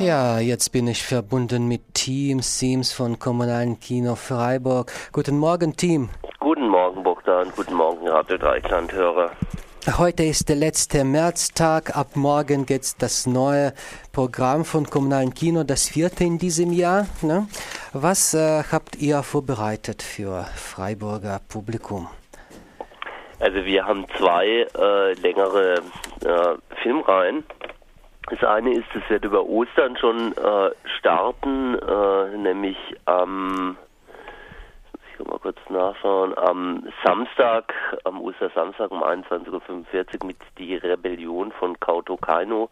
Ja, jetzt bin ich verbunden mit Team Sims von Kommunalen Kino Freiburg. Guten Morgen, Team. Guten Morgen, Bogdan. Guten Morgen, Radio Dreikland-Hörer. Heute ist der letzte Märztag. Ab morgen geht's das neue Programm von Kommunalen Kino, das vierte in diesem Jahr. Ne? Was äh, habt ihr vorbereitet für Freiburger Publikum? Also wir haben zwei äh, längere äh, Filmreihen. Das eine ist, es wird über Ostern schon äh, starten, äh, nämlich am, ich mal kurz nachschauen, am Samstag, am Ostersamstag um 21.45 Uhr mit Die Rebellion von Kauto Kaino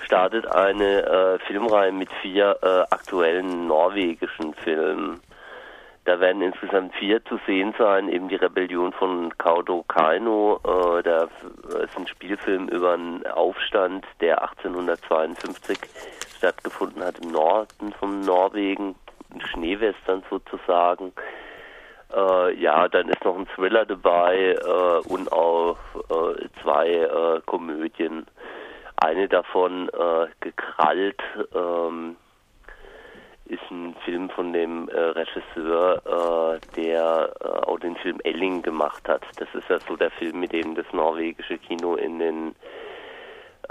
startet eine äh, Filmreihe mit vier äh, aktuellen norwegischen Filmen. Da werden insgesamt vier zu sehen sein, eben die Rebellion von Kaudo Kaino. Äh, da ist ein Spielfilm über einen Aufstand, der 1852 stattgefunden hat im Norden von Norwegen, ein Schneewestern sozusagen. Äh, ja, dann ist noch ein Thriller dabei äh, und auch äh, zwei äh, Komödien. Eine davon äh, gekrallt. Ähm, ein Film von dem äh, Regisseur, äh, der äh, auch den Film Elling gemacht hat. Das ist ja so der Film, mit dem das norwegische Kino in den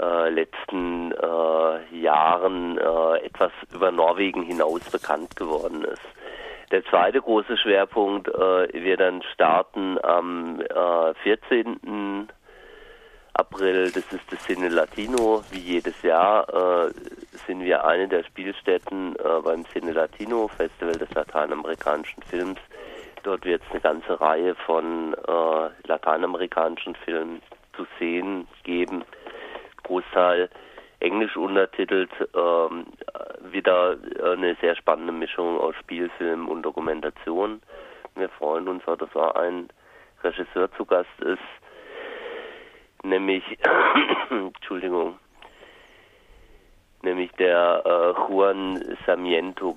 äh, letzten äh, Jahren äh, etwas über Norwegen hinaus bekannt geworden ist. Der zweite große Schwerpunkt wird dann starten am 14. April, das ist das Cine Latino. Wie jedes Jahr äh, sind wir eine der Spielstätten äh, beim Cine Latino, Festival des lateinamerikanischen Films. Dort wird es eine ganze Reihe von äh, lateinamerikanischen Filmen zu sehen geben. Großteil englisch untertitelt, ähm, wieder eine sehr spannende Mischung aus Spielfilm und Dokumentation. Wir freuen uns, dass da ein Regisseur zu Gast ist, nämlich, Entschuldigung, nämlich der äh, Juan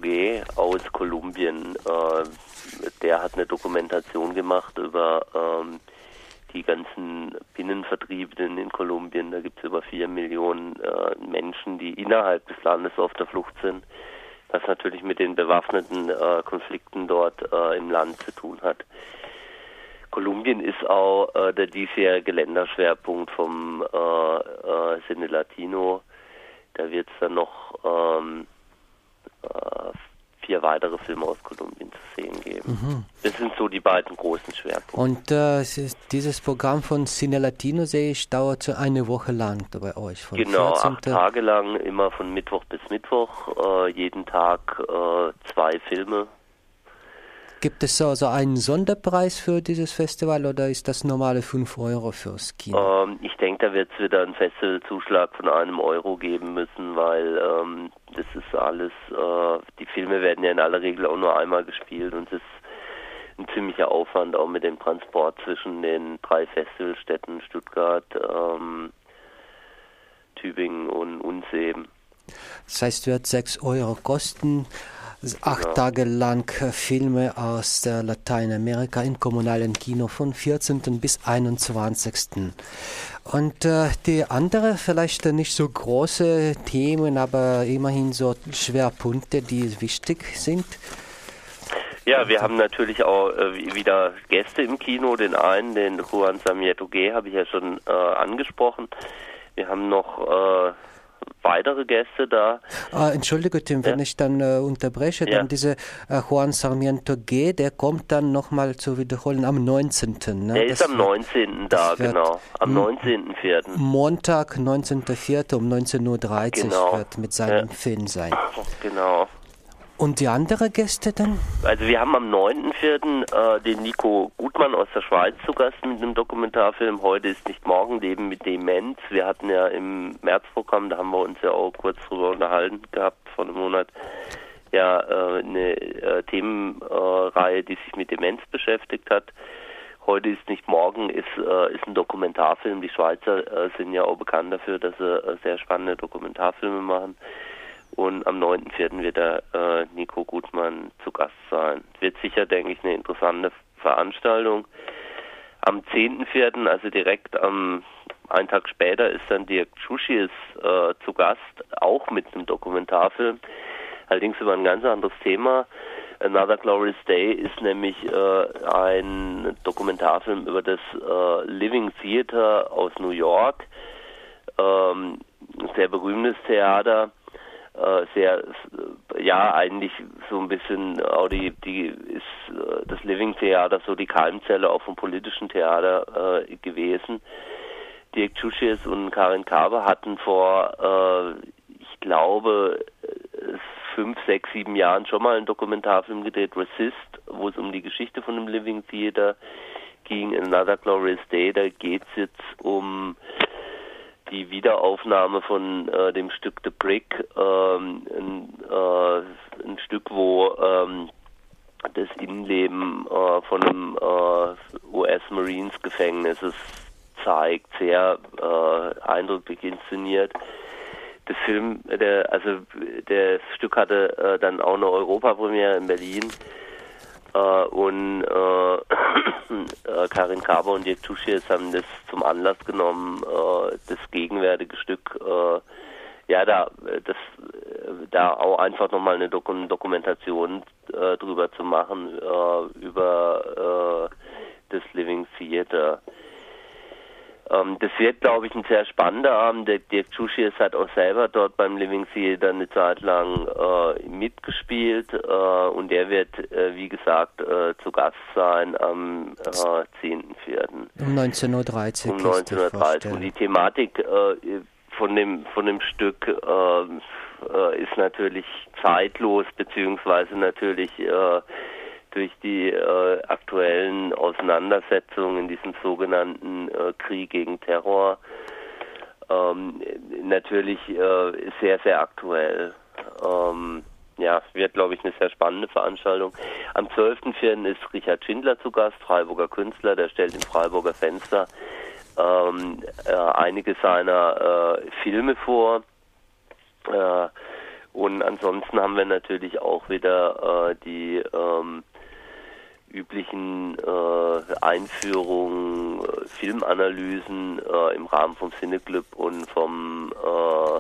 G. aus Kolumbien. Äh, der hat eine Dokumentation gemacht über ähm, die ganzen Binnenvertriebenen in Kolumbien. Da gibt es über vier Millionen äh, Menschen, die innerhalb des Landes auf der Flucht sind, was natürlich mit den bewaffneten äh, Konflikten dort äh, im Land zu tun hat. Kolumbien ist auch äh, der diesjährige Länderschwerpunkt vom äh, äh, Cine Latino. Da wird es dann noch ähm, äh, vier weitere Filme aus Kolumbien zu sehen geben. Mhm. Das sind so die beiden großen Schwerpunkte. Und äh, dieses Programm von Cine Latino, sehe ich, dauert so eine Woche lang bei euch. Von genau, 14. acht Tage lang, immer von Mittwoch bis Mittwoch, äh, jeden Tag äh, zwei Filme Gibt es also einen Sonderpreis für dieses Festival oder ist das normale 5 Euro fürs Kino? Ähm, ich denke, da wird es wieder einen Festivalzuschlag von einem Euro geben müssen, weil ähm, das ist alles, äh, die Filme werden ja in aller Regel auch nur einmal gespielt und es ist ein ziemlicher Aufwand auch mit dem Transport zwischen den drei Festivalstädten Stuttgart, ähm, Tübingen und uns eben. Das heißt, wird 6 Euro kosten acht genau. Tage lang Filme aus der Lateinamerika im kommunalen Kino von 14. bis 21. Und äh, die andere, vielleicht nicht so große Themen, aber immerhin so Schwerpunkte, die wichtig sind. Ja, wir haben natürlich auch äh, wieder Gäste im Kino. Den einen, den Juan Samieto G, habe ich ja schon äh, angesprochen. Wir haben noch äh, weitere Gäste da. Ah, entschuldige, Tim, ja. wenn ich dann äh, unterbreche, ja. dann dieser äh, Juan Sarmiento G., der kommt dann nochmal zu wiederholen am 19. Ne? Der das ist am 19. da, genau. Am 19.04. Montag, 19.04. um 19.30 Uhr genau. wird mit seinem ja. Film sein. Genau. Und die anderen Gäste dann? Also wir haben am 9.4. Äh, den Nico Gutmann aus der Schweiz zu Gast mit einem Dokumentarfilm. Heute ist nicht morgen, Leben mit Demenz. Wir hatten ja im Märzprogramm, da haben wir uns ja auch kurz drüber unterhalten gehabt vor einem Monat, ja äh, eine äh, Themenreihe, die sich mit Demenz beschäftigt hat. Heute ist nicht morgen, ist, äh, ist ein Dokumentarfilm. Die Schweizer äh, sind ja auch bekannt dafür, dass sie äh, sehr spannende Dokumentarfilme machen. Und am 9.4. wird der äh, Nico Gutmann zu Gast sein. Wird sicher, denke ich, eine interessante Veranstaltung. Am 10.4., also direkt am einen Tag später ist dann Dirk Tschuschis äh, zu Gast, auch mit einem Dokumentarfilm, allerdings über ein ganz anderes Thema. Another Glorious Day ist nämlich äh, ein Dokumentarfilm über das äh, Living Theater aus New York, ähm, sehr berühmtes Theater, äh, sehr, ja, eigentlich so ein bisschen auch die, die ist äh, das Living Theater so die Keimzelle auch vom politischen Theater äh, gewesen. Dirk Tschuschis und Karin Kaber hatten vor, äh, ich glaube, fünf, sechs, sieben Jahren schon mal einen Dokumentarfilm gedreht, Resist, wo es um die Geschichte von dem Living Theater ging. Another Glorious Day, da geht es jetzt um die Wiederaufnahme von äh, dem Stück The Brick, ähm, ein, äh, ein, Stück, wo ähm, das Innenleben äh, von einem äh, US Marines Gefängnisses zeigt, sehr äh, eindrücklich inszeniert. Das Film, der, also das Stück hatte äh, dann auch eine Europapremiere in Berlin äh, und äh, äh Karin Kaber und Dirk Tuschies haben das zum Anlass genommen, äh, das gegenwärtige Stück, äh, ja, da das da auch einfach nochmal eine Dok Dokumentation drüber zu machen über das Living Theater. Ähm, das wird, glaube ich, ein sehr spannender Abend. Der Dirk Tschuschis hat auch selber dort beim Living Theater eine Zeit lang äh, mitgespielt äh, und der wird, äh, wie gesagt, äh, zu Gast sein am äh, 10.4. Um 19.13 Uhr. Um 19.13 Und die Thematik äh, von dem von dem Stück äh, äh, ist natürlich zeitlos, beziehungsweise natürlich äh, durch die äh, aktuellen Auseinandersetzungen in diesem sogenannten äh, Krieg gegen Terror ähm, natürlich äh, sehr, sehr aktuell. Ähm, ja, wird, glaube ich, eine sehr spannende Veranstaltung. Am 12.04. ist Richard Schindler zu Gast, Freiburger Künstler, der stellt im Freiburger Fenster ähm, äh, einige seiner äh, Filme vor. Äh, und ansonsten haben wir natürlich auch wieder äh, die ähm, üblichen äh, Einführungen, äh, Filmanalysen äh, im Rahmen vom Cineclub und vom äh,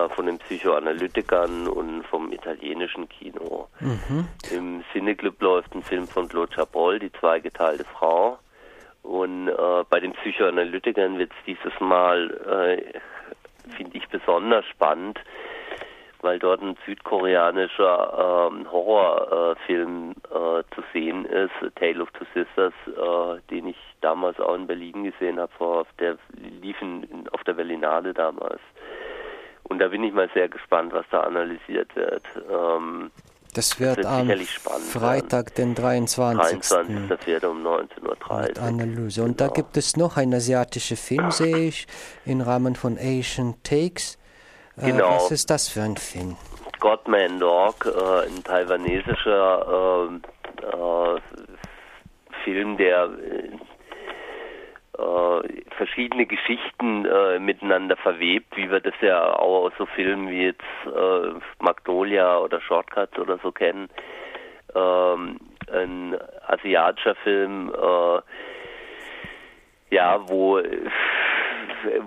äh, von den Psychoanalytikern und vom italienischen Kino. Mhm. Im Cineclub läuft ein Film von Claude Chabrol, Die zweigeteilte Frau. Und bei den Psychoanalytikern wird es dieses Mal, finde ich, besonders spannend, weil dort ein südkoreanischer ähm, Horrorfilm äh, äh, zu sehen ist, Tale of Two Sisters, äh, den ich damals auch in Berlin gesehen habe, auf der liefen auf der Berlinale damals. Und da bin ich mal sehr gespannt, was da analysiert wird. Ähm, das wird, das wird am Freitag, den 23. 23. um 19.30 Uhr. Analyse. Und genau. da gibt es noch einen asiatischen Film, sehe ich, im Rahmen von Asian Takes. Äh, genau. was ist das für ein Film? Godman Dog, äh, ein taiwanesischer äh, äh, Film, der äh, verschiedene Geschichten äh, miteinander verwebt, wie wir das ja auch aus so Filmen wie jetzt Magnolia oder Shortcuts oder so kennen. Ähm, ein asiatischer Film, ja, wo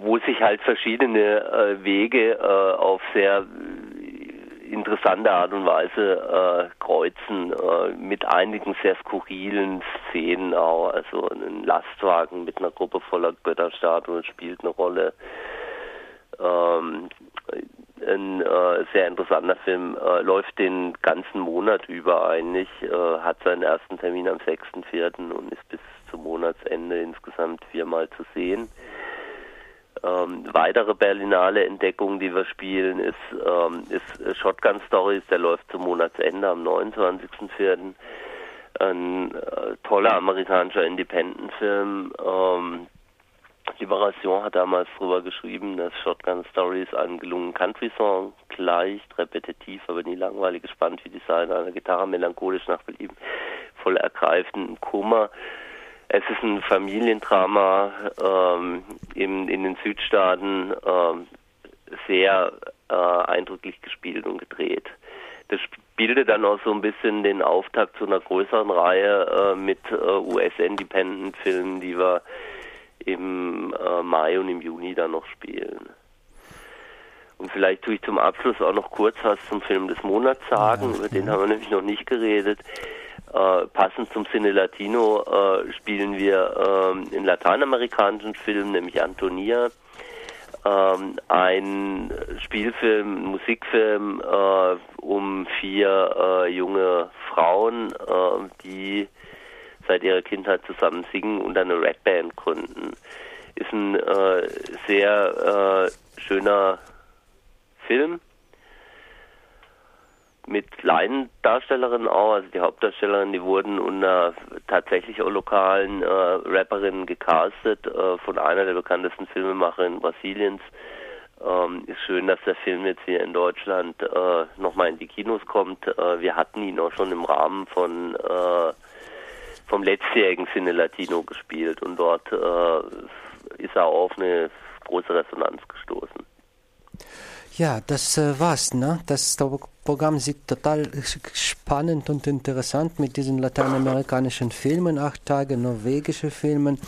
wo sich halt verschiedene äh, Wege äh, auf sehr interessante Art und Weise äh, kreuzen, äh, mit einigen sehr skurrilen Szenen auch. Also ein Lastwagen mit einer Gruppe voller Götterstatuen spielt eine Rolle. Ähm, ein äh, sehr interessanter Film, äh, läuft den ganzen Monat über eigentlich, äh, hat seinen ersten Termin am 6.4. und ist bis zum Monatsende insgesamt viermal zu sehen. Ähm, weitere Berlinale Entdeckung, die wir spielen, ist, ähm, ist Shotgun Stories, der läuft zum Monatsende am 29.04. Ein äh, toller amerikanischer Independent-Film. Ähm, Liberation hat damals drüber geschrieben, dass Shotgun Stories ein gelungen Country-Song gleicht, repetitiv, aber nie langweilig, gespannt wie die Seite einer Gitarre, melancholisch nach Belieben, voll ergreifenden Kummer. Es ist ein Familiendrama ähm, in, in den Südstaaten ähm, sehr äh, eindrücklich gespielt und gedreht. Das bildet dann auch so ein bisschen den Auftakt zu einer größeren Reihe äh, mit äh, US-Independent-Filmen, die wir im äh, Mai und im Juni dann noch spielen. Und vielleicht tue ich zum Abschluss auch noch kurz was zum Film des Monats sagen, ja, über den haben wir nämlich noch nicht geredet. Äh, passend zum Cine Latino äh, spielen wir äh, einen lateinamerikanischen Film, nämlich Antonia. Ähm, ein Spielfilm, Musikfilm äh, um vier äh, junge Frauen, äh, die seit ihrer Kindheit zusammen singen und eine Rapband gründen. Ist ein sehr schöner Film mit Laiendarstellerinnen auch, also die Hauptdarstellerinnen, die wurden unter tatsächlich auch lokalen äh, Rapperinnen gecastet äh, von einer der bekanntesten Filmemacherinnen Brasiliens. Ähm, ist schön, dass der Film jetzt hier in Deutschland äh, nochmal in die Kinos kommt. Äh, wir hatten ihn auch schon im Rahmen von äh, vom letztjährigen Cine Latino gespielt und dort äh, ist er auf eine große Resonanz gestoßen. Ja, das äh, war's, ne? Das Programm sieht total spannend und interessant mit diesen lateinamerikanischen Filmen, acht Tage norwegische Filmen.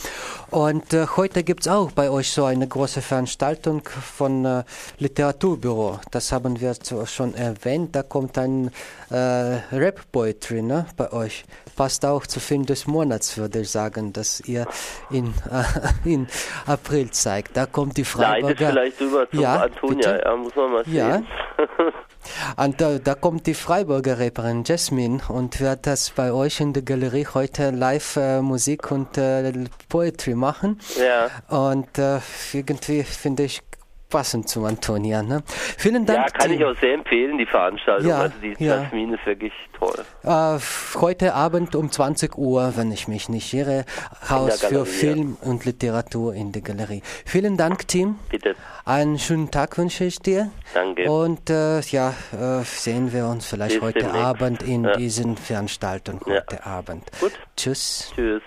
Und äh, heute gibt's auch bei euch so eine große Veranstaltung von äh, Literaturbüro. Das haben wir schon erwähnt. Da kommt ein äh, Rap-Poetry ne, bei euch. Passt auch zu Film des Monats, würde ich sagen, dass ihr in, äh, in April zeigt. Da kommt die Freiburger... Leitet vielleicht über zu ja, Antonia, ja, muss man mal sehen. Ja. Und da, da, kommt die Freiburger Rapperin Jasmine und wird das bei euch in der Galerie heute live äh, Musik und äh, Poetry machen. Ja. Und äh, irgendwie finde ich passend zu Antonia. Ne? Vielen Dank. Ja, kann ich auch sehr empfehlen, die Veranstaltung. Ja, also die ja. Jasmin ist wirklich toll. Äh, heute Abend um 20 Uhr, wenn ich mich nicht irre, Haus für Film und Literatur in der Galerie. Vielen Dank, Team. Bitte. Einen schönen Tag wünsche ich dir. Danke. Und äh, ja, äh, sehen wir uns vielleicht Bis heute demnächst. Abend in ja. diesen Veranstaltungen heute Abend. Gut. Tschüss. Tschüss.